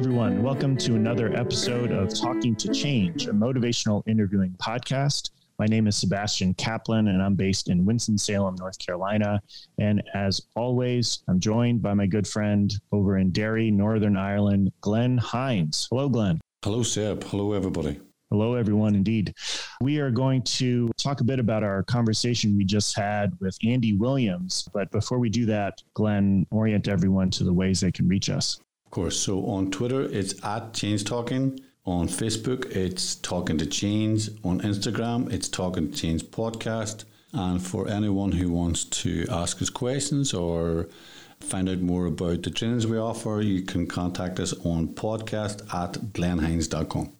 Everyone. Welcome to another episode of Talking to Change, a motivational interviewing podcast. My name is Sebastian Kaplan, and I'm based in Winston-Salem, North Carolina. And as always, I'm joined by my good friend over in Derry, Northern Ireland, Glenn Hinds. Hello, Glenn. Hello, Seb. Hello, everybody. Hello, everyone. Indeed. We are going to talk a bit about our conversation we just had with Andy Williams. But before we do that, Glenn, orient everyone to the ways they can reach us. Of course. So on Twitter, it's at Change Talking. On Facebook, it's Talking to Change. On Instagram, it's Talking to Change Podcast. And for anyone who wants to ask us questions or find out more about the trainings we offer, you can contact us on podcast at glennhinds.com.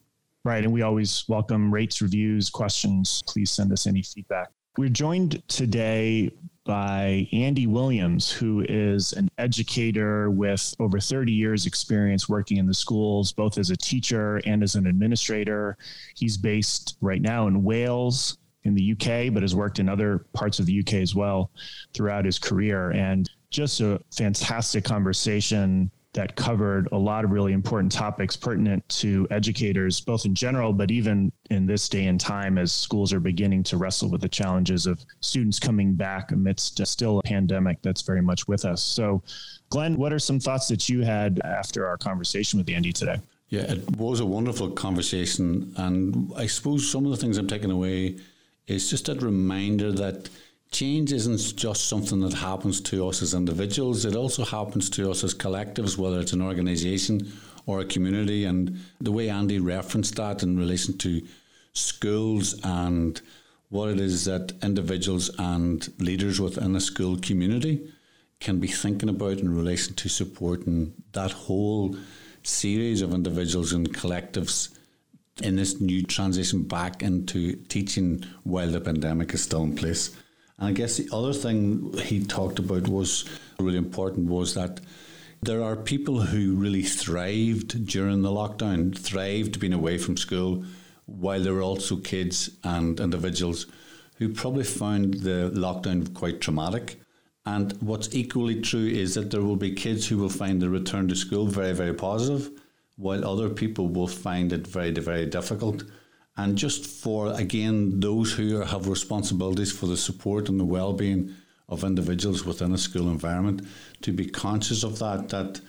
Right. And we always welcome rates, reviews, questions. Please send us any feedback. We're joined today by Andy Williams, who is an educator with over 30 years' experience working in the schools, both as a teacher and as an administrator. He's based right now in Wales, in the UK, but has worked in other parts of the UK as well throughout his career. And just a fantastic conversation that covered a lot of really important topics pertinent to educators, both in general, but even in this day and time as schools are beginning to wrestle with the challenges of students coming back amidst still a pandemic that's very much with us. So, Glenn, what are some thoughts that you had after our conversation with Andy today? Yeah, it was a wonderful conversation. And I suppose some of the things I'm taking away is just that reminder that change isn't just something that happens to us as individuals, it also happens to us as collectives, whether it's an organization or a community. And the way Andy referenced that in relation to schools and what it is that individuals and leaders within a school community can be thinking about in relation to supporting that whole series of individuals and collectives in this new transition back into teaching while the pandemic is still in place. And I guess the other thing he talked about was really important was that there are people who really thrived during the lockdown, thrived being away from school, while there were also kids and individuals who probably found the lockdown quite traumatic. And what's equally true is that there will be kids who will find the return to school very, very positive, while other people will find it very, very difficult. And just for, again, those who have responsibilities for the support and the well being of individuals within a school environment, to be conscious of that, that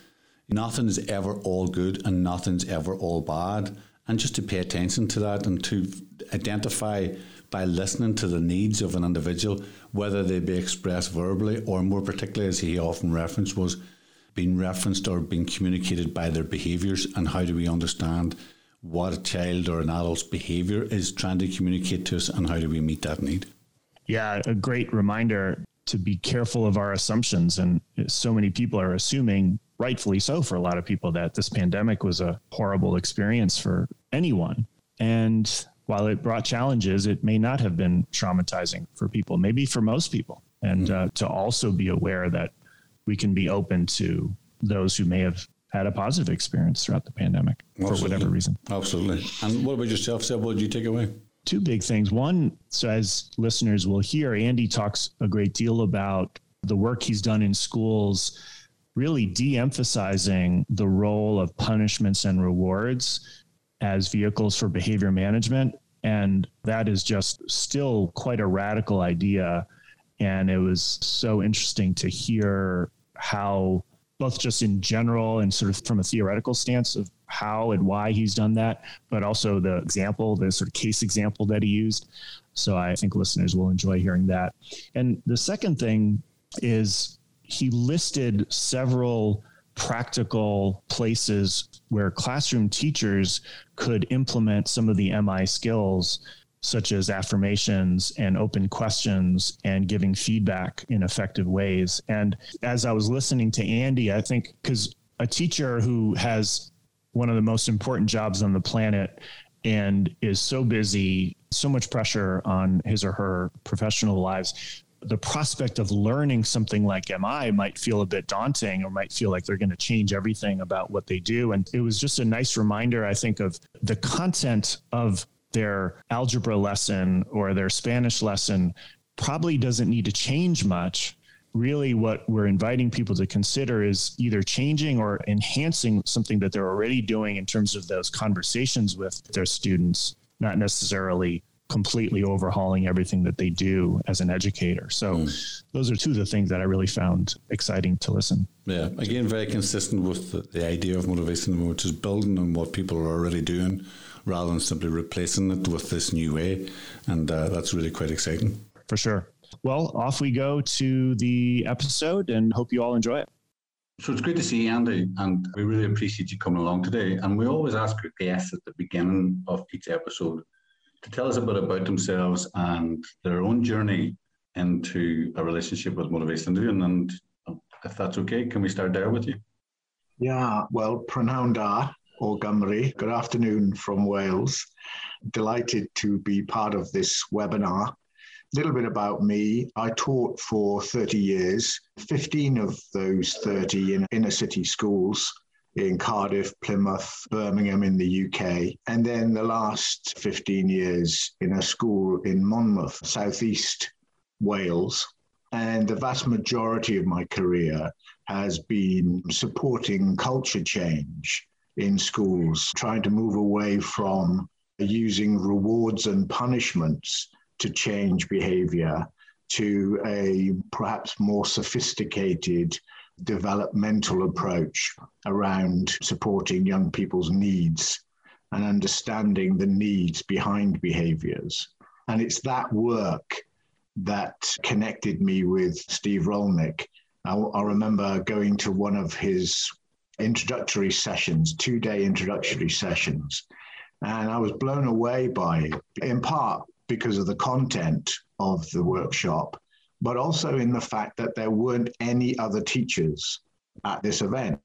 nothing is ever all good and nothing's ever all bad. And just to pay attention to that and to identify by listening to the needs of an individual, whether they be expressed verbally or more particularly, as he often referenced, was being referenced or being communicated by their behaviours and how do we understand what a child or an adult's behavior is trying to communicate to us and how do we meet that need. Yeah, a great reminder to be careful of our assumptions. And so many people are assuming, rightfully so, for a lot of people, that this pandemic was a horrible experience for anyone. And while it brought challenges, it may not have been traumatizing for people, maybe for most people. And mm-hmm. uh, to also be aware that we can be open to those who may have had a positive experience throughout the pandemic Absolutely. for whatever reason. Absolutely. And what about yourself, Seb? What did you take away? Two big things. One, so as listeners will hear, Andy talks a great deal about the work he's done in schools, really de emphasizing the role of punishments and rewards as vehicles for behavior management. And that is just still quite a radical idea. And it was so interesting to hear how both just in general and sort of from a theoretical stance of how and why he's done that, but also the example, the sort of case example that he used. So I think listeners will enjoy hearing that. And the second thing is he listed several practical places where classroom teachers could implement some of the MI skills such as affirmations and open questions and giving feedback in effective ways. And as I was listening to Andy, I think because a teacher who has one of the most important jobs on the planet and is so busy, so much pressure on his or her professional lives, the prospect of learning something like MI might feel a bit daunting or might feel like they're going to change everything about what they do. And it was just a nice reminder, I think, of the content of their algebra lesson or their Spanish lesson probably doesn't need to change much. Really, what we're inviting people to consider is either changing or enhancing something that they're already doing in terms of those conversations with their students, not necessarily completely overhauling everything that they do as an educator. So mm. those are two of the things that I really found exciting to listen. Yeah, again, very consistent with the, the idea of motivation, which is building on what people are already doing rather than simply replacing it with this new way. And uh, that's really quite exciting. For sure. Well, off we go to the episode and hope you all enjoy it. So it's great to see you, Andy, and we really appreciate you coming along today. And we always ask our guests at the beginning of each episode to tell us a bit about themselves and their own journey into a relationship with Motivation Doing. And if that's okay, can we start there with you? Yeah, well, Prynhawn da Gymru. Good afternoon from Wales. Delighted to be part of this webinar. A little bit about me. I taught for 30 years, 15 of those 30 in inner city schools in Cardiff, Plymouth, Birmingham in the UK, and then the last 15 years in a school in Monmouth, southeast Wales. And the vast majority of my career has been supporting culture change in schools, trying to move away from using rewards and punishments to change behavior to a perhaps more sophisticated developmental approach around supporting young people's needs and understanding the needs behind behaviors. And it's that work that connected me with Steve Rollnick. I, I remember going to one of his introductory sessions, two day introductory sessions, and I was blown away by it, in part because of the content of the workshop, but also in the fact that there weren't any other teachers at this event.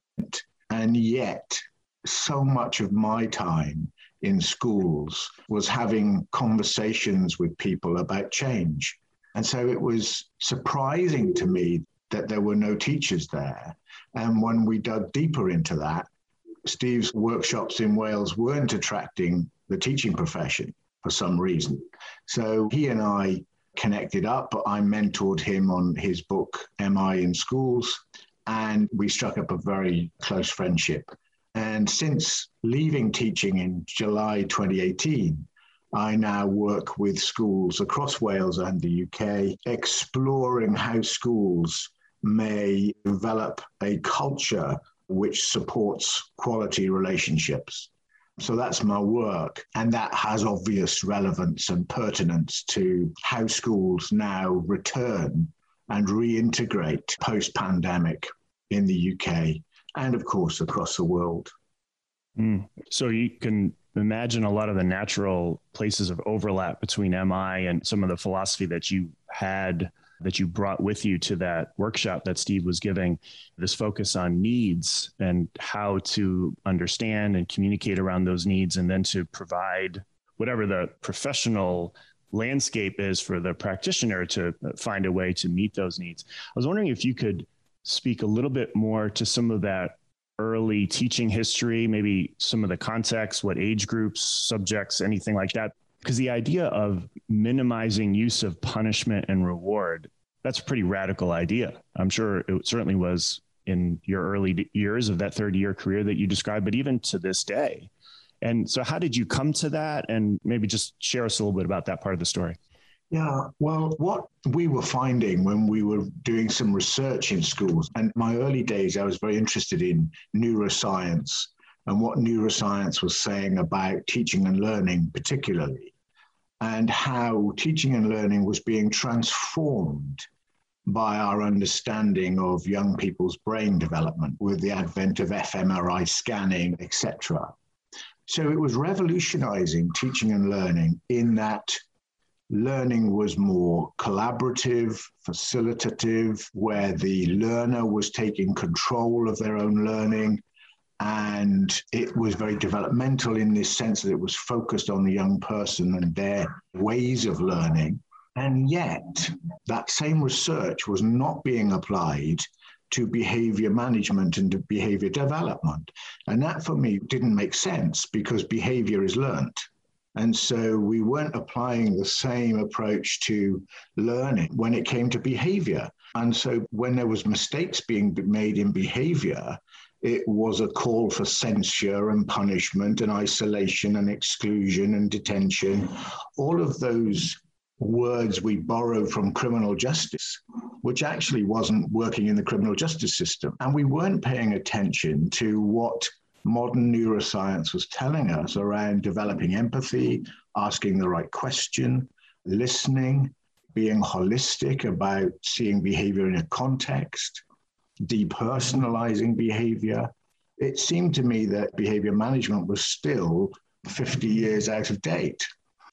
And yet, so much of my time in schools was having conversations with people about change. And so it was surprising to me that there were no teachers there. And when we dug deeper into that, Steve's workshops in Wales weren't attracting the teaching profession for some reason. So he and I connected up. I mentored him on his book, MI in Schools, and we struck up a very close friendship. And since leaving teaching in July 2018, I now work with schools across Wales and the UK, exploring how schools may develop a culture which supports quality relationships. So that's my work. And that has obvious relevance and pertinence to how schools now return and reintegrate post pandemic in the UK and, of course, across the world. Mm. So you can imagine a lot of the natural places of overlap between MI and some of the philosophy that you had that you brought with you to that workshop that Steve was giving, this focus on needs and how to understand and communicate around those needs, and then to provide whatever the professional landscape is for the practitioner to find a way to meet those needs. I was wondering if you could speak a little bit more to some of that early teaching history, maybe some of the context, what age groups, subjects, anything like that because the idea of minimizing use of punishment and reward that's a pretty radical idea. I'm sure it certainly was in your early years of that 30 year career that you described but even to this day. And so how did you come to that? And maybe just share us a little bit about that part of the story. Yeah, well, what we were finding when we were doing some research in schools, and my early days, I was very interested in neuroscience and what neuroscience was saying about teaching and learning, particularly and how teaching and learning was being transformed by our understanding of young people's brain development with the advent of fMRI scanning, etc. So it was revolutionizing teaching and learning in that learning was more collaborative, facilitative, where the learner was taking control of their own learning. And it was very developmental in this sense that it was focused on the young person and their ways of learning. And yet, that same research was not being applied to behavior management and to behavior development. And that for me didn't make sense because behavior is learnt. And so we weren't applying the same approach to learning when it came to behavior. And so when there was mistakes being made in behavior, it was a call for censure and punishment and isolation and exclusion and detention. All of those words we borrowed from criminal justice, which actually wasn't working in the criminal justice system. And we weren't paying attention to what modern neuroscience was telling us around developing empathy, asking the right question, listening, being holistic about seeing behavior in a context, depersonalizing behavior. It seemed to me that behavior management was still 50 years out of date.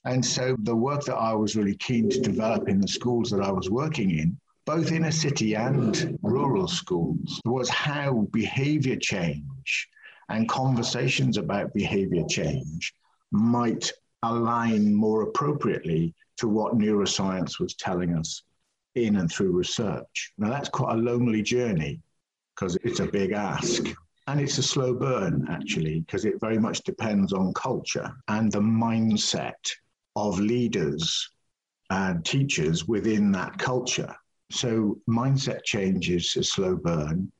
And so the work that I was really keen to develop in the schools that I was working in, both inner city and rural schools, was how behavior change and conversations about behavior change might align more appropriately to what neuroscience was telling us in and through research. Now, that's quite a lonely journey because it's a big ask. And it's a slow burn, actually, because it very much depends on culture and the mindset of leaders and teachers within that culture. So, mindset change is a slow burn.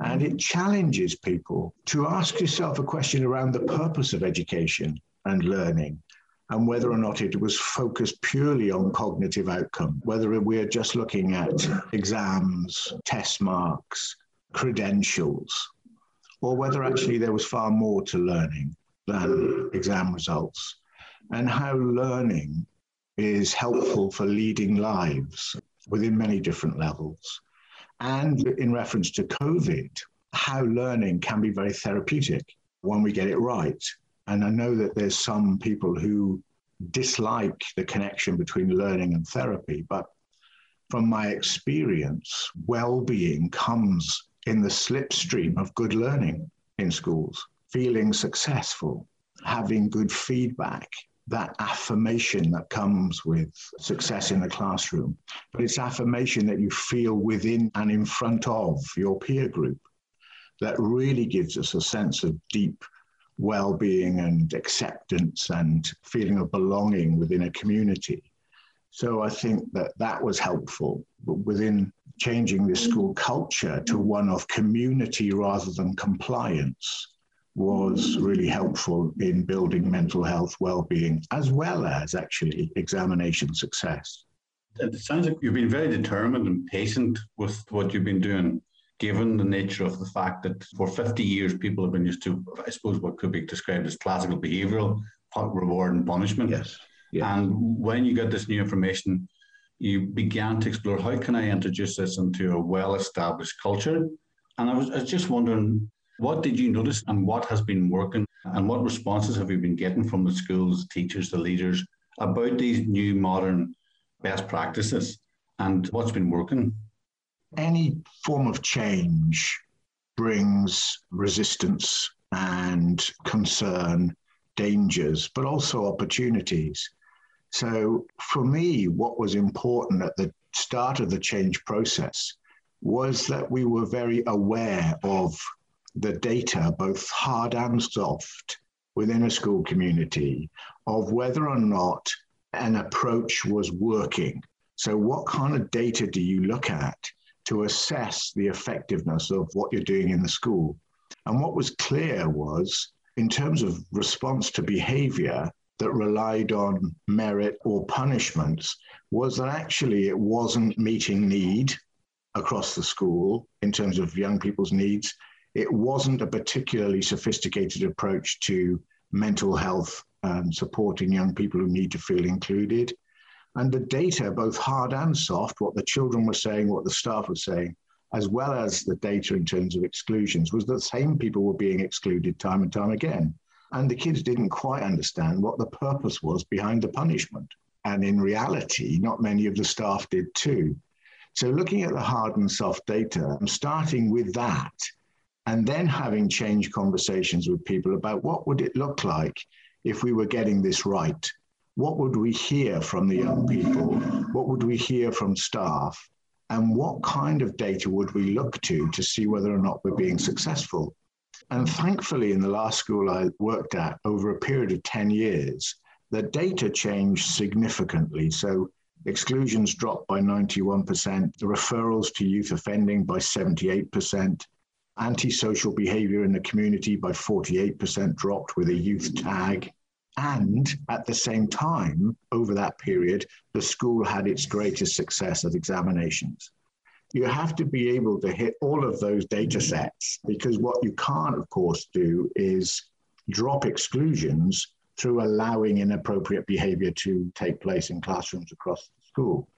And it challenges people to ask yourself a question around the purpose of education and learning and whether or not it was focused purely on cognitive outcome, whether we're just looking at exams, test marks, credentials, or whether actually there was far more to learning than exam results, and how learning is helpful for leading lives within many different levels. And in reference to COVID, how learning can be very therapeutic when we get it right. And I know that there's some people who dislike the connection between learning and therapy, but from my experience, well being comes in the slipstream of good learning in schools, feeling successful, having good feedback, that affirmation that comes with success in the classroom, but it's affirmation that you feel within and in front of your peer group that really gives us a sense of deep well-being and acceptance and feeling of belonging within a community. So I think that that was helpful But within changing the mm. school culture to mm. one of community rather than compliance was mm. really helpful in building mental health well-being as well as actually examination success. It sounds like you've been very determined and patient with what you've been doing, given the nature of the fact that for 50 years people have been used to, I suppose, what could be described as classical behavioral reward and punishment. Yes. yes. And when you get this new information, you began to explore how can I introduce this into a well-established culture. And I was, I was just wondering, what did you notice and what has been working and what responses have you been getting from the schools, teachers, the leaders about these new modern best practices and what's been working? Any form of change brings resistance and concern, dangers, but also opportunities. So, for me, what was important at the start of the change process was that we were very aware of the data, both hard and soft, within a school community of whether or not an approach was working. So, what kind of data do you look at to assess the effectiveness of what you're doing in the school? And what was clear was, in terms of response to behavior that relied on merit or punishments, was that actually it wasn't meeting need across the school in terms of young people's needs it wasn't a particularly sophisticated approach to mental health um, and supporting young people who need to feel included. And the data, both hard and soft, what the children were saying, what the staff were saying, as well as the data in terms of exclusions, was that the same people were being excluded time and time again. And the kids didn't quite understand what the purpose was behind the punishment. And in reality, not many of the staff did too. So, looking at the hard and soft data, I'm starting with that and then having change conversations with people about what would it look like if we were getting this right what would we hear from the young people? What would we hear from staff? And what kind of data would we look to to see whether or not we're being successful? And thankfully in the last school i worked at over a period of 10 years the data changed significantly. So exclusions dropped by 91% the referrals to youth offending by 78% antisocial behavior in the community by 48% dropped with a youth tag. And at the same time, over that period, the school had its greatest success at examinations. You have to be able to hit all of those data sets because what you can't, of course, do is drop exclusions through allowing inappropriate behavior to take place in classrooms across the school.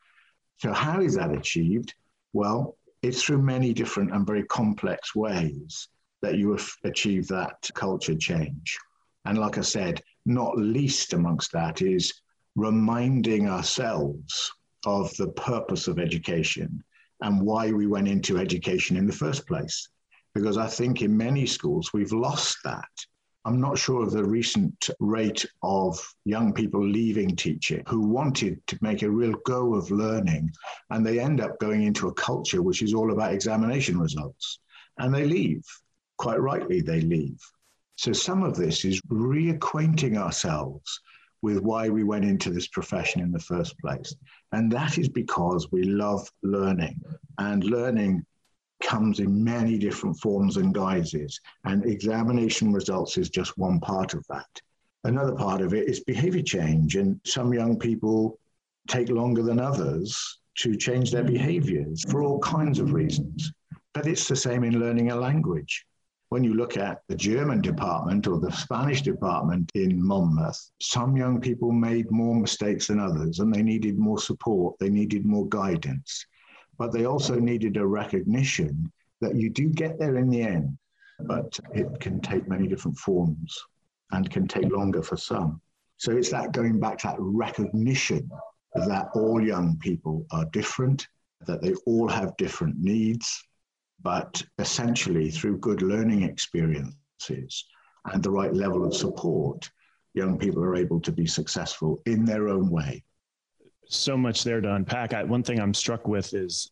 So, how is that achieved? Well, it's through many different and very complex ways that you achieve that culture change. And like I said, not least amongst that is reminding ourselves of the purpose of education and why we went into education in the first place. Because I think in many schools we've lost that. I'm not sure of the recent rate of young people leaving teaching who wanted to make a real go of learning, and they end up going into a culture which is all about examination results. And they leave. Quite rightly, they leave. So some of this is reacquainting ourselves with why we went into this profession in the first place. And that is because we love learning. And learning comes in many different forms and guises, and examination results is just one part of that. Another part of it is behavior change, and some young people take longer than others to change their behaviors for all kinds of reasons. But it's the same in learning a language. When you look at the German department or the Spanish department in Monmouth, some young people made more mistakes than others and they needed more support, they needed more guidance but they also needed a recognition that you do get there in the end, but it can take many different forms and can take longer for some. So it's that going back to that recognition that all young people are different, that they all have different needs, but essentially through good learning experiences and the right level of support, young people are able to be successful in their own way so much there to unpack. I, one thing I'm struck with is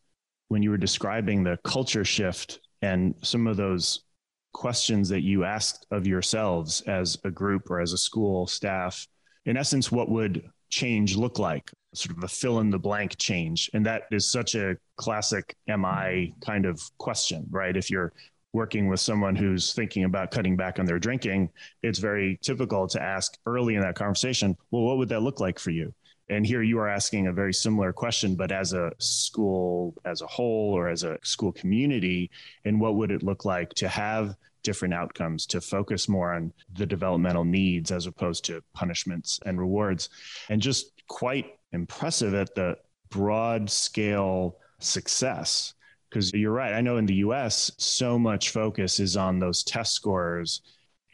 when you were describing the culture shift and some of those questions that you asked of yourselves as a group or as a school staff. In essence, what would change look like? Sort of a fill in the blank change. And that is such a classic MI kind of question, right? If you're working with someone who's thinking about cutting back on their drinking, it's very typical to ask early in that conversation, well, what would that look like for you? And here you are asking a very similar question, but as a school as a whole or as a school community, and what would it look like to have different outcomes, to focus more on the developmental needs as opposed to punishments and rewards? And just quite impressive at the broad scale success. Because you're right. I know in the US, so much focus is on those test scores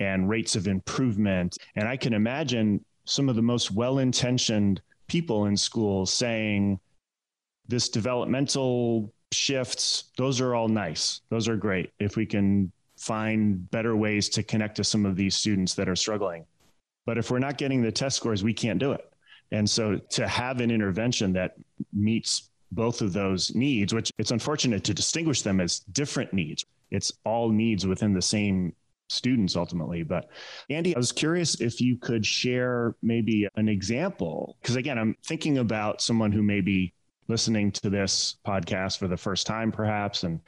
and rates of improvement. And I can imagine some of the most well intentioned people in schools saying this developmental shifts, those are all nice. Those are great. If we can find better ways to connect to some of these students that are struggling. But if we're not getting the test scores, we can't do it. And so to have an intervention that meets both of those needs, which it's unfortunate to distinguish them as different needs. It's all needs within the same students ultimately. But Andy, I was curious if you could share maybe an example. Because again, I'm thinking about someone who may be listening to this podcast for the first time, perhaps, and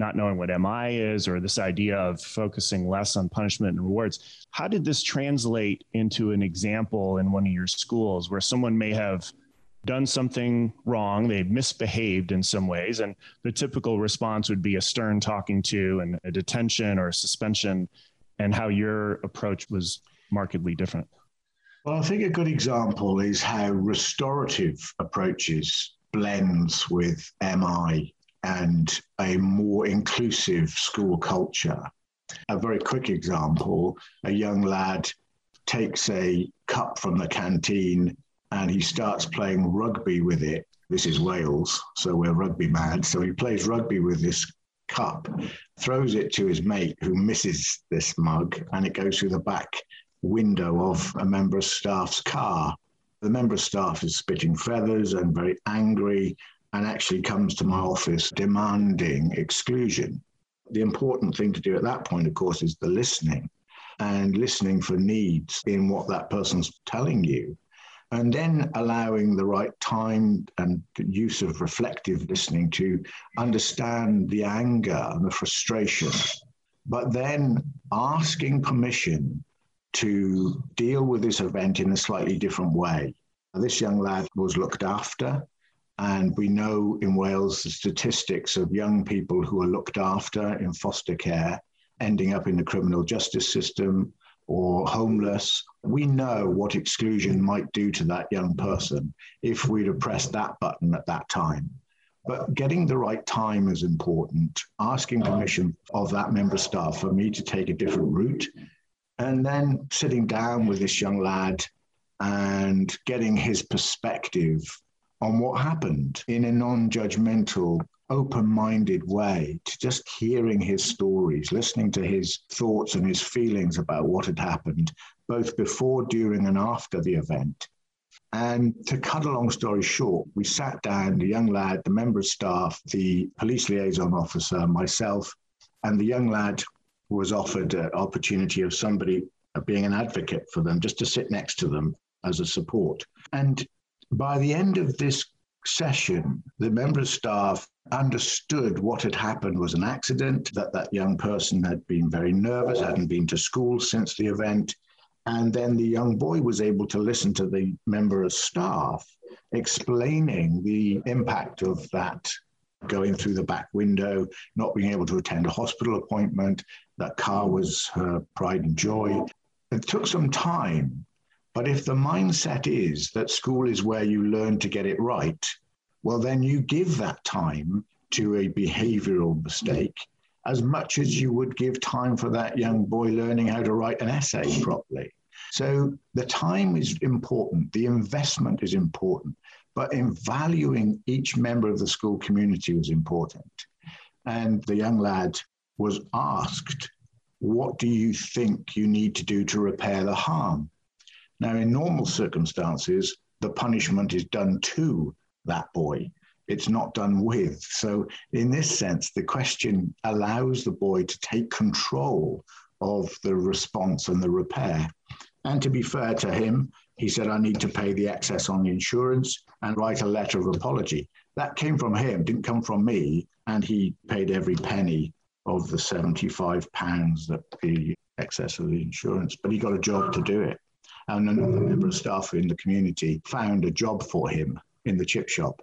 not knowing what MI is or this idea of focusing less on punishment and rewards. How did this translate into an example in one of your schools where someone may have done something wrong, they misbehaved in some ways, and the typical response would be a stern talking to and a detention or a suspension and how your approach was markedly different? Well, I think a good example is how restorative approaches blends with MI and a more inclusive school culture. A very quick example a young lad takes a cup from the canteen and he starts playing rugby with it. This is Wales, so we're rugby mad. So he plays rugby with this cup, throws it to his mate who misses this mug, and it goes through the back window of a member of staff's car. The member of staff is spitting feathers and very angry and actually comes to my office demanding exclusion. The important thing to do at that point, of course, is the listening and listening for needs in what that person's telling you and then allowing the right time and use of reflective listening to understand the anger and the frustration, but then asking permission to deal with this event in a slightly different way. This young lad was looked after, and we know in Wales the statistics of young people who are looked after in foster care ending up in the criminal justice system or homeless. We know what exclusion might do to that young person if we'd have pressed that button at that time. But getting the right time is important, asking permission of that member staff for me to take a different route, and then sitting down with this young lad and getting his perspective on what happened in a non judgmental open minded way to just hearing his stories, listening to his thoughts and his feelings about what had happened, both before, during, and after the event. And to cut a long story short, we sat down, the young lad, the member of staff, the police liaison officer, myself, and the young lad was offered an opportunity of somebody being an advocate for them, just to sit next to them as a support. And by the end of this session, the member of staff understood what had happened was an accident, that that young person had been very nervous, hadn't been to school since the event. And then the young boy was able to listen to the member of staff explaining the impact of that going through the back window, not being able to attend a hospital appointment. That car was her pride and joy. It took some time but if the mindset is that school is where you learn to get it right, well, then you give that time to a behavioral mistake as much as you would give time for that young boy learning how to write an essay properly. So the time is important, the investment is important, but in valuing each member of the school community was important. And the young lad was asked, What do you think you need to do to repair the harm? Now, in normal circumstances, the punishment is done to that boy. It's not done with. So, in this sense, the question allows the boy to take control of the response and the repair. And to be fair to him, he said, I need to pay the excess on the insurance and write a letter of apology. That came from him, didn't come from me. And he paid every penny of the £75 that the excess of the insurance, but he got a job to do it and another member of staff in the community found a job for him in the chip shop.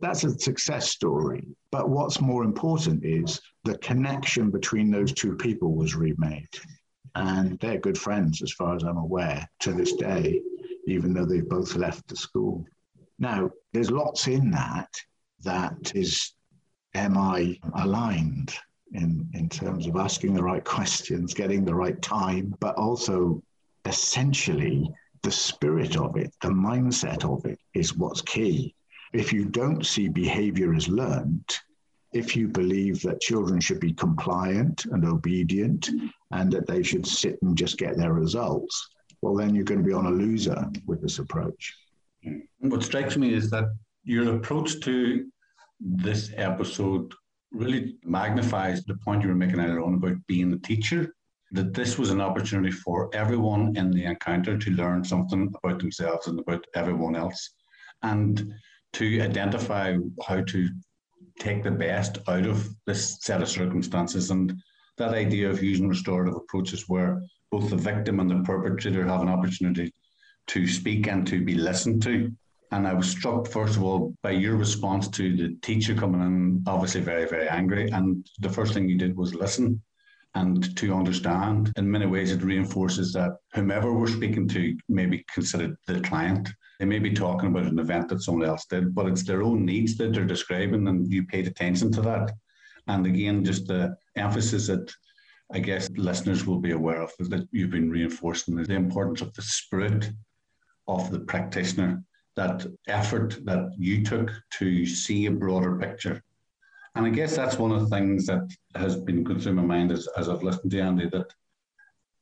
That's a success story. But what's more important is the connection between those two people was remade. And they're good friends, as far as I'm aware, to this day, even though they've both left the school. Now, there's lots in that that is, MI aligned in, in terms of asking the right questions, getting the right time, but also essentially the spirit of it, the mindset of it is what's key. If you don't see behavior as learned, if you believe that children should be compliant and obedient and that they should sit and just get their results, well, then you're going to be on a loser with this approach. What strikes me is that your approach to this episode really magnifies the point you were making earlier on about being a teacher that this was an opportunity for everyone in the encounter to learn something about themselves and about everyone else, and to identify how to take the best out of this set of circumstances. And that idea of using restorative approaches where both the victim and the perpetrator have an opportunity to speak and to be listened to. And I was struck, first of all, by your response to the teacher coming in, obviously very, very angry. And the first thing you did was listen and to understand. In many ways, it reinforces that whomever we're speaking to may be considered the client. They may be talking about an event that someone else did, but it's their own needs that they're describing, and you paid attention to that. And again, just the emphasis that I guess listeners will be aware of is that you've been reinforcing the importance of the spirit of the practitioner that effort that you took to see a broader picture. And I guess that's one of the things that has been going through my mind as, as I've listened to Andy that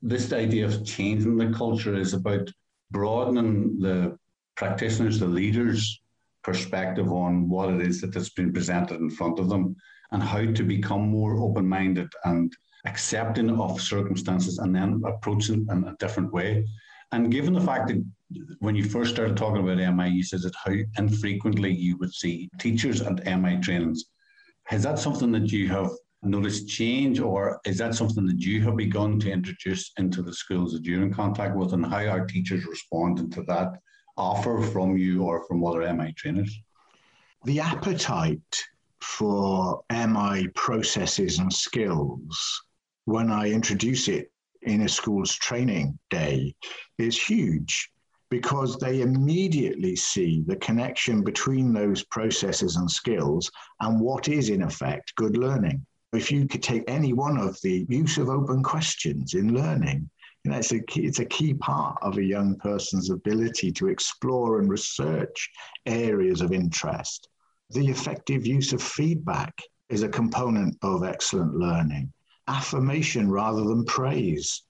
this idea of changing the culture is about broadening the practitioners, the leaders' perspective on what it is that has been presented in front of them and how to become more open minded and accepting of circumstances and then approaching in a different way. And given the fact that when you first started talking about MI, you said that how infrequently you would see teachers at MI trainings. Is that something that you have noticed change, or is that something that you have begun to introduce into the schools that you're in contact with, and how are teachers responding to that offer from you or from other MI trainers? The appetite for MI processes and skills when I introduce it in a school's training day is huge because they immediately see the connection between those processes and skills and what is, in effect, good learning. If you could take any one of the use of open questions in learning, you know, it's a key, it's a key part of a young person's ability to explore and research areas of interest. The effective use of feedback is a component of excellent learning. Affirmation rather than praise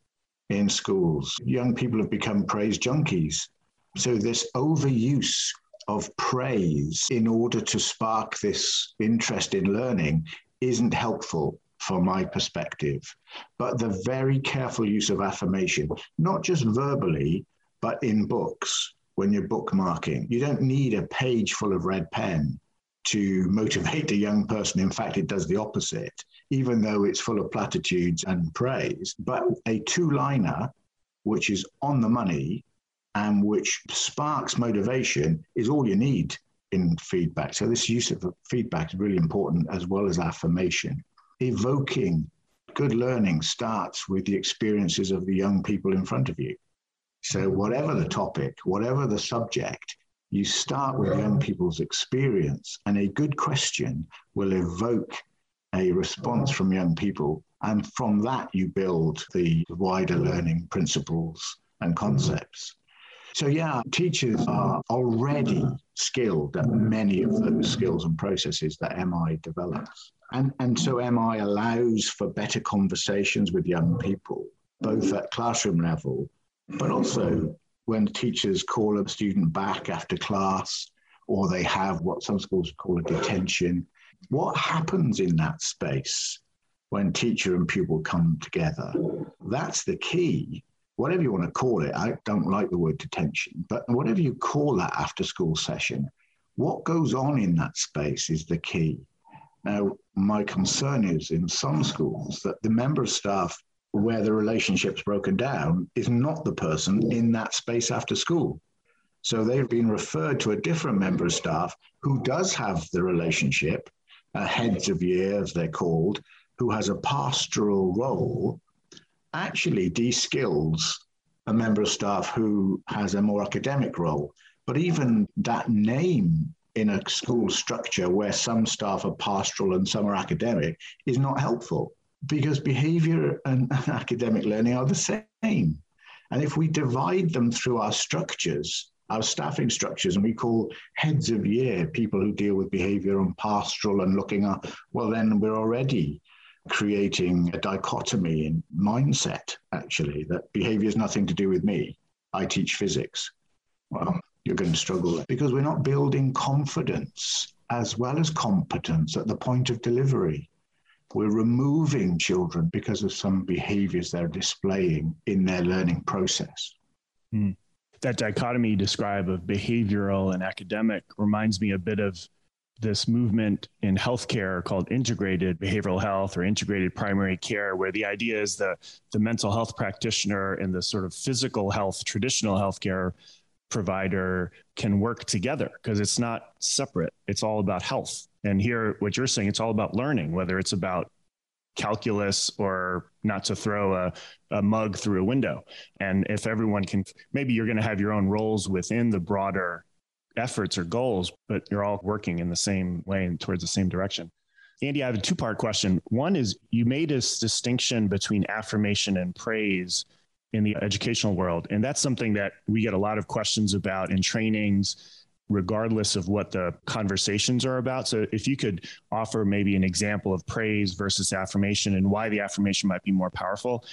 in schools. Young people have become praise junkies. So, this overuse of praise in order to spark this interest in learning isn't helpful from my perspective. But the very careful use of affirmation, not just verbally, but in books when you're bookmarking. You don't need a page full of red pen to motivate a young person. In fact, it does the opposite even though it's full of platitudes and praise. But a two liner, which is on the money and which sparks motivation, is all you need in feedback. So, this use of feedback is really important as well as affirmation. Evoking good learning starts with the experiences of the young people in front of you. So, whatever the topic, whatever the subject, you start with young people's experience, and a good question will evoke a response from young people. And from that, you build the wider learning principles and mm-hmm. concepts. So, yeah, teachers are already skilled at many of those skills and processes that MI develops. And, and so, MI allows for better conversations with young people, both at classroom level, but also when teachers call a student back after class, or they have what some schools call a detention, what happens in that space when teacher and pupil come together? That's the key. Whatever you want to call it, I don't like the word detention, but whatever you call that after school session, what goes on in that space is the key. Now, my concern is in some schools that the member of staff where the relationship's broken down is not the person in that space after school. So they've been referred to a different member of staff who does have the relationship uh, heads of year, as they're called, who has a pastoral role, actually de-skills a member of staff who has a more academic role. But even that name in a school structure where some staff are pastoral and some are academic is not helpful because behavior and academic learning are the same. And if we divide them through our structures, our staffing structures, and we call heads of year people who deal with behavior and pastoral and looking at, well, then we're already creating a dichotomy in mindset, actually, that behavior has nothing to do with me. I teach physics. Well, you're going to struggle because we're not building confidence as well as competence at the point of delivery. We're removing children because of some behaviors they're displaying in their learning process. Hmm that dichotomy you describe of behavioral and academic reminds me a bit of this movement in healthcare called integrated behavioral health or integrated primary care, where the idea is the, the mental health practitioner and the sort of physical health, traditional healthcare provider can work together because it's not separate. It's all about health. And here, what you're saying, it's all about learning, whether it's about calculus or not to throw a, a mug through a window. And if everyone can, maybe you're going to have your own roles within the broader efforts or goals, but you're all working in the same way and towards the same direction. Andy, I have a two part question. One is you made this distinction between affirmation and praise in the educational world. And that's something that we get a lot of questions about in trainings regardless of what the conversations are about. So if you could offer maybe an example of praise versus affirmation and why the affirmation might be more powerful.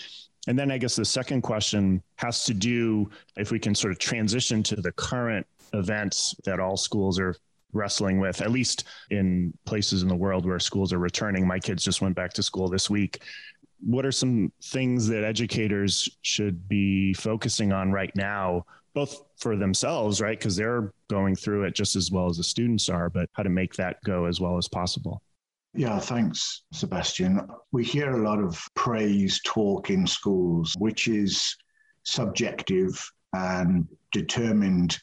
And then I guess the second question has to do if we can sort of transition to the current events that all schools are wrestling with, at least in places in the world where schools are returning. My kids just went back to school this week. What are some things that educators should be focusing on right now both for themselves, right? Because they're going through it just as well as the students are, but how to make that go as well as possible. Yeah, thanks, Sebastian. We hear a lot of praise talk in schools, which is subjective and determined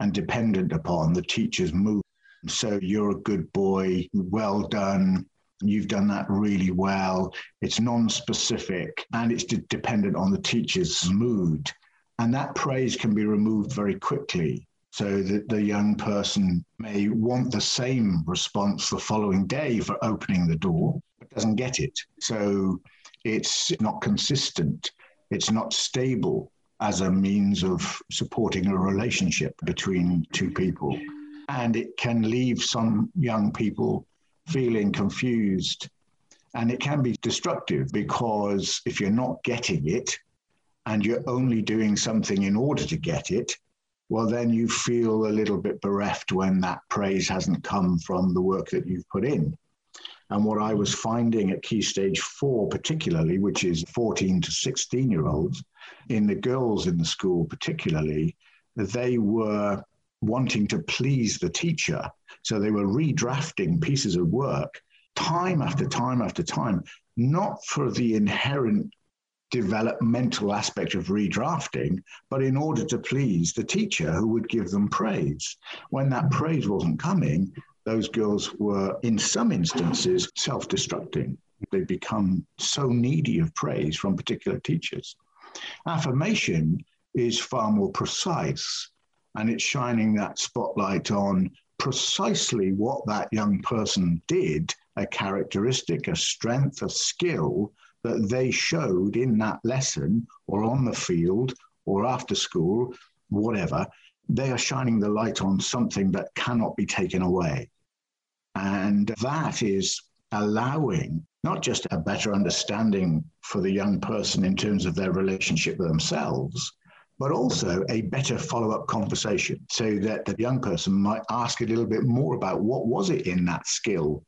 and dependent upon the teacher's mood. So you're a good boy, well done, you've done that really well. It's non specific and it's dependent on the teacher's mood. And that praise can be removed very quickly so that the young person may want the same response the following day for opening the door, but doesn't get it. So it's not consistent, it's not stable as a means of supporting a relationship between two people. And it can leave some young people feeling confused. And it can be destructive because if you're not getting it, and you're only doing something in order to get it, well, then you feel a little bit bereft when that praise hasn't come from the work that you've put in. And what I was finding at key stage four, particularly, which is 14 to 16 year olds, in the girls in the school, particularly, they were wanting to please the teacher. So they were redrafting pieces of work time after time after time, not for the inherent developmental aspect of redrafting, but in order to please the teacher who would give them praise. When that praise wasn't coming, those girls were, in some instances, self destructing. They become so needy of praise from particular teachers. Affirmation is far more precise and it's shining that spotlight on precisely what that young person did a characteristic, a strength, a skill that they showed in that lesson or on the field or after school, whatever, they are shining the light on something that cannot be taken away. And that is allowing not just a better understanding for the young person in terms of their relationship with themselves, but also a better follow up conversation so that the young person might ask a little bit more about what was it in that skill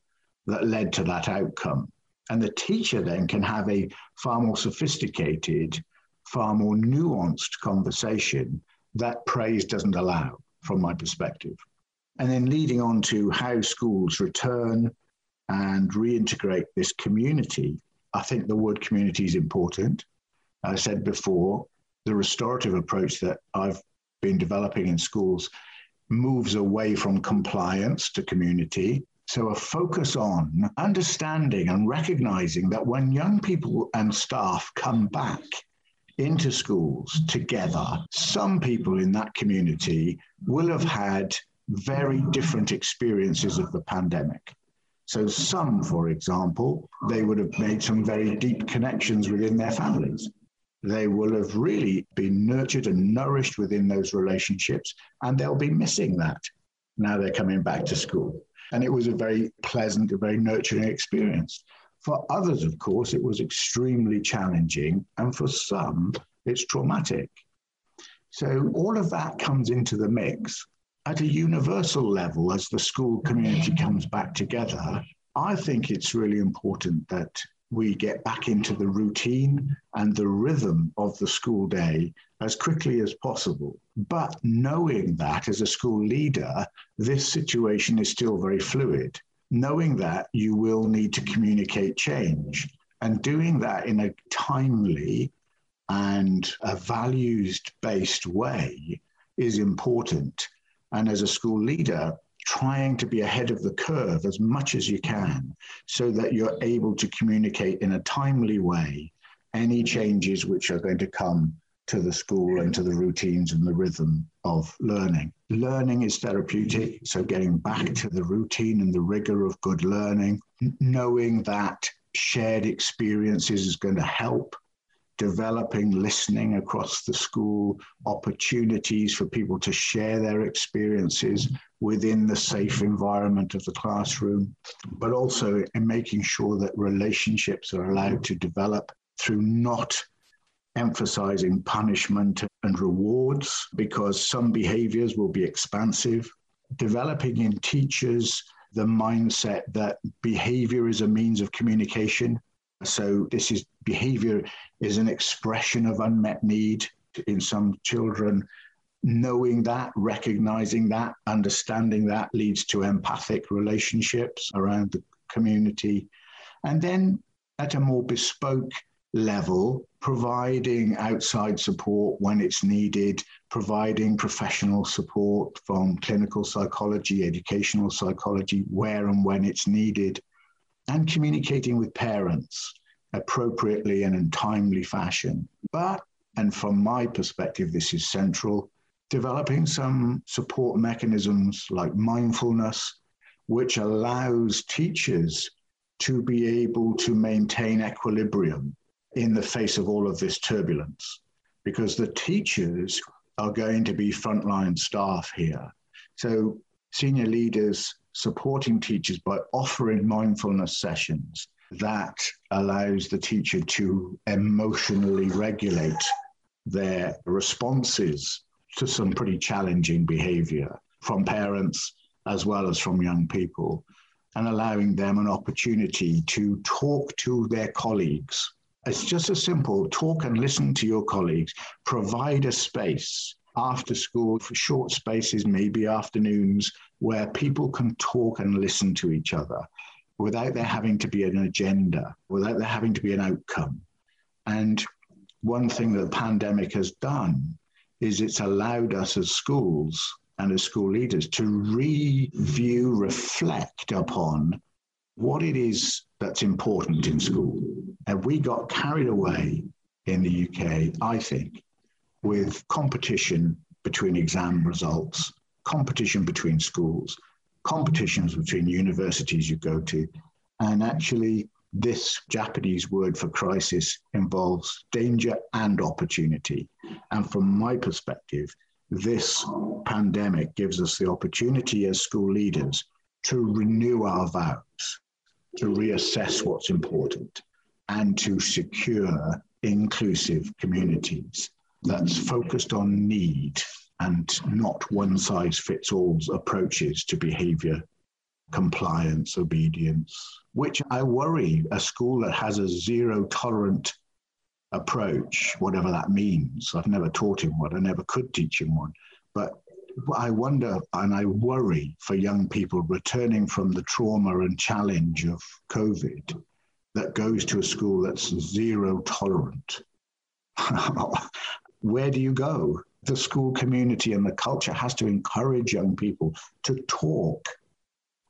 that led to that outcome. And the teacher then can have a far more sophisticated, far more nuanced conversation that praise doesn't allow, from my perspective. And then leading on to how schools return and reintegrate this community, I think the word community is important. I said before, the restorative approach that I've been developing in schools moves away from compliance to community so, a focus on understanding and recognizing that when young people and staff come back into schools together, some people in that community will have had very different experiences of the pandemic. So, some, for example, they would have made some very deep connections within their families. They will have really been nurtured and nourished within those relationships, and they'll be missing that now they're coming back to school. And it was a very pleasant, a very nurturing experience. For others, of course, it was extremely challenging. And for some, it's traumatic. So all of that comes into the mix. At a universal level, as the school community comes back together, I think it's really important that we get back into the routine and the rhythm of the school day as quickly as possible. But knowing that as a school leader, this situation is still very fluid. Knowing that you will need to communicate change and doing that in a timely and a values based way is important. And as a school leader, trying to be ahead of the curve as much as you can so that you're able to communicate in a timely way any changes which are going to come to the school and to the routines and the rhythm of learning. Learning is therapeutic, so getting back to the routine and the rigor of good learning, knowing that shared experiences is going to help developing listening across the school, opportunities for people to share their experiences within the safe environment of the classroom, but also in making sure that relationships are allowed to develop through not emphasizing punishment and rewards because some behaviors will be expansive, developing in teachers the mindset that behavior is a means of communication. So this is behavior is an expression of unmet need in some children. Knowing that, recognizing that, understanding that leads to empathic relationships around the community. And then at a more bespoke level, providing outside support when it's needed, providing professional support from clinical psychology, educational psychology, where and when it's needed, and communicating with parents appropriately and in timely fashion. But, and from my perspective, this is central, developing some support mechanisms like mindfulness, which allows teachers to be able to maintain equilibrium in the face of all of this turbulence, because the teachers are going to be frontline staff here. So, senior leaders supporting teachers by offering mindfulness sessions that allows the teacher to emotionally regulate their responses to some pretty challenging behavior from parents as well as from young people, and allowing them an opportunity to talk to their colleagues. It's just a simple talk and listen to your colleagues, provide a space after school for short spaces, maybe afternoons, where people can talk and listen to each other without there having to be an agenda, without there having to be an outcome. And one thing that the pandemic has done is it's allowed us as schools and as school leaders to review, reflect upon what it is that's important in school. And we got carried away in the UK, I think, with competition between exam results, competition between schools, competitions between universities you go to. And actually, this Japanese word for crisis involves danger and opportunity. And from my perspective, this pandemic gives us the opportunity as school leaders to renew our vows, to reassess what's important, and to secure inclusive communities that's focused on need and not one size fits all approaches to behavior, compliance, obedience, which I worry a school that has a zero tolerant approach, whatever that means. I've never taught him one, I never could teach him one. But I wonder and I worry for young people returning from the trauma and challenge of COVID that goes to a school that's zero tolerant. Where do you go? the school community and the culture has to encourage young people to talk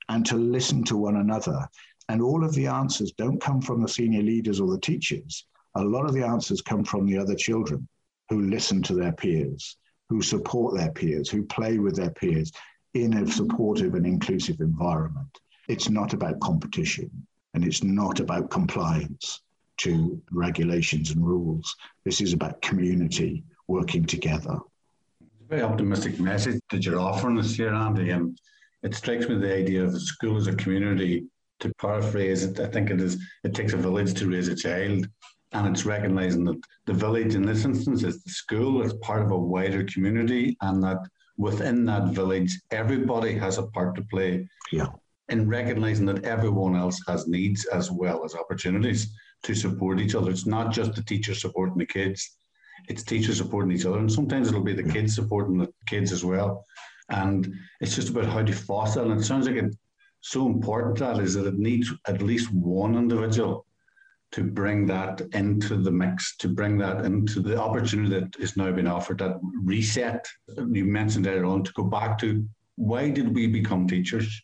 and to listen to one another. And all of the answers don't come from the senior leaders or the teachers. A lot of the answers come from the other children who listen to their peers, who support their peers, who play with their peers in a supportive and inclusive environment. It's not about competition and it's not about compliance to regulations and rules. This is about community working together. It's a very optimistic message that you're offering us here, Andy, and it strikes me the idea of the school as a community. To paraphrase it, I think it is it takes a village to raise a child, and it's recognizing that the village in this instance is the school, it's part of a wider community, and that within that village, everybody has a part to play. Yeah. In recognizing that everyone else has needs as well as opportunities to support each other. It's not just the teacher supporting the kids, it's teachers supporting each other, and sometimes it'll be the kids supporting the kids as well. And it's just about how to foster. And it sounds like it's so important that is that it needs at least one individual to bring that into the mix, to bring that into the opportunity that is now being offered, that reset you mentioned earlier on, to go back to why did we become teachers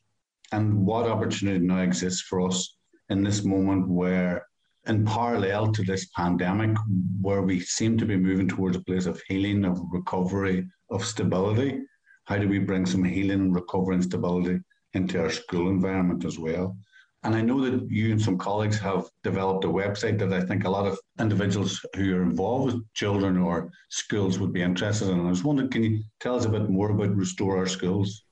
and what opportunity now exists for us in this moment where in parallel to this pandemic, where we seem to be moving towards a place of healing, of recovery, of stability, how do we bring some healing, recovery, and stability into our school environment as well? And I know that you and some colleagues have developed a website that I think a lot of individuals who are involved with children or schools would be interested in. I was wondering, can you tell us a bit more about Restore Our Schools?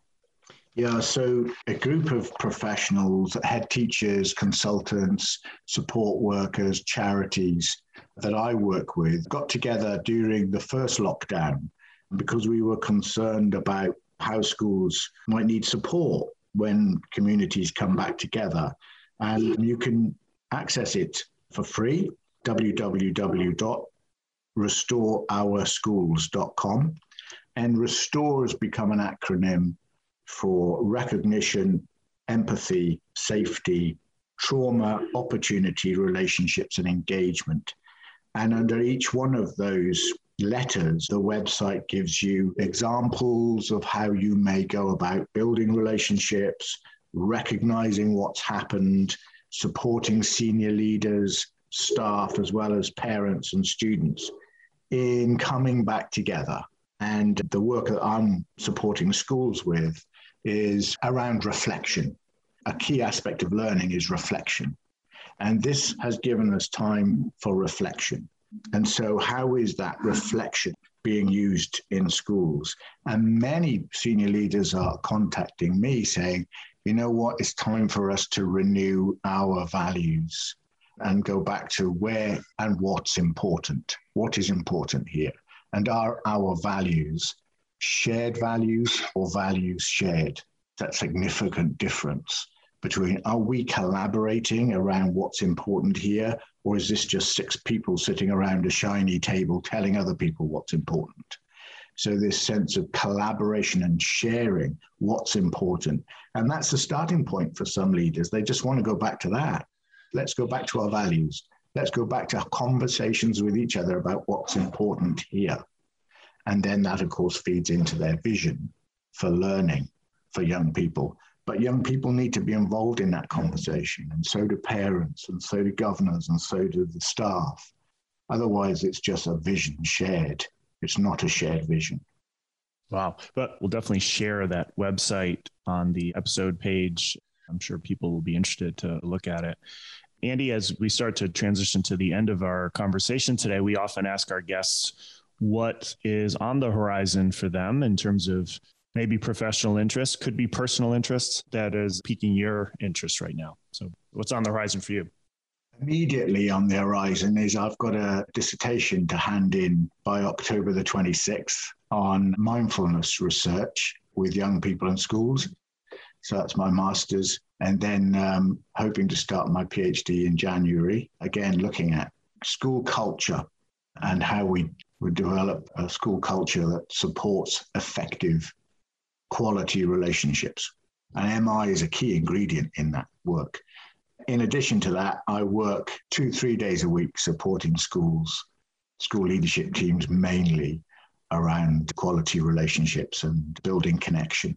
Yeah, so a group of professionals, head teachers, consultants, support workers, charities that I work with got together during the first lockdown because we were concerned about how schools might need support when communities come back together. And you can access it for free www.restoreourschools.com. And restore has become an acronym for recognition, empathy, safety, trauma, opportunity, relationships, and engagement. And under each one of those letters, the website gives you examples of how you may go about building relationships, recognizing what's happened, supporting senior leaders, staff, as well as parents and students in coming back together. And the work that I'm supporting schools with is around reflection. A key aspect of learning is reflection. And this has given us time for reflection. And so, how is that reflection being used in schools? And many senior leaders are contacting me saying, you know what, it's time for us to renew our values and go back to where and what's important. What is important here? And are our values shared values or values shared? That significant difference between are we collaborating around what's important here, or is this just six people sitting around a shiny table telling other people what's important? So, this sense of collaboration and sharing what's important. And that's the starting point for some leaders. They just want to go back to that. Let's go back to our values. Let's go back to conversations with each other about what's important here. And then that, of course, feeds into their vision for learning for young people but young people need to be involved in that conversation, and so do parents, and so do governors, and so do the staff. Otherwise, it's just a vision shared. It's not a shared vision. Wow. But we'll definitely share that website on the episode page. I'm sure people will be interested to look at it. Andy, as we start to transition to the end of our conversation today, we often ask our guests what is on the horizon for them in terms of maybe professional interests, could be personal interests that is piquing your interest right now. So, what's on the horizon for you? Immediately on the horizon is I've got a dissertation to hand in by October the 26th on mindfulness research with young people in schools. So that's my master's. And then um, hoping to start my PhD in January, again, looking at school culture and how we would develop a school culture that supports effective quality relationships. And MI is a key ingredient in that work. In addition to that, I work two, three days a week supporting schools, school leadership teams mainly around quality relationships and building connection.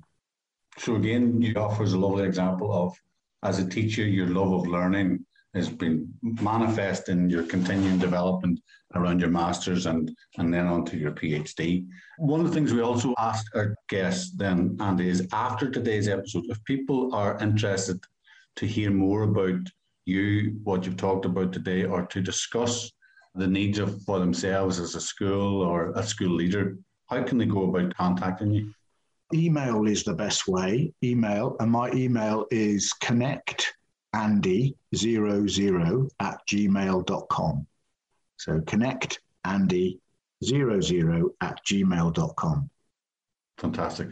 So, again, you offer us a lovely example of, as a teacher, your love of learning has been manifest in your continuing development around your master's and, and then on to your PhD. One of the things we also asked our guests then, Andy, is after today's episode, if people are interested to hear more about you, what you've talked about today, or to discuss the needs of for themselves as a school or a school leader, how can they go about contacting you? Email is the best way. Email, and my email is connect andy00 at gmail.com. So connect andy00 at gmail.com. Fantastic.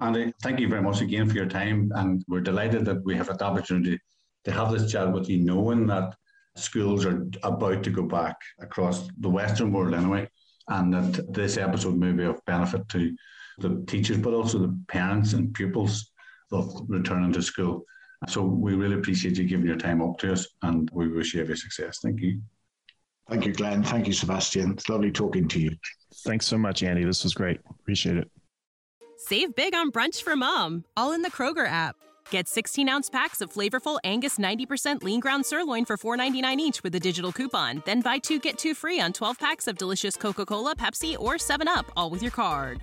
Andy, thank you very much again for your time. And we're delighted that we have the opportunity to have this chat with you, knowing that schools are about to go back across the Western world anyway, and that this episode may be of benefit to the teachers, but also the parents and pupils of returning to school. So we really appreciate you giving your time up to us and we wish you every success. Thank you. Thank you, Glenn. Thank you, Sebastian. It's lovely talking to you. Thanks so much, Andy. This was great. Appreciate it. Save big on brunch for mom, all in the Kroger app. Get 16 ounce packs of flavorful Angus 90% lean ground sirloin for $4.99 each with a digital coupon. Then buy two get two free on 12 packs of delicious Coca Cola, Pepsi, or 7UP, all with your card.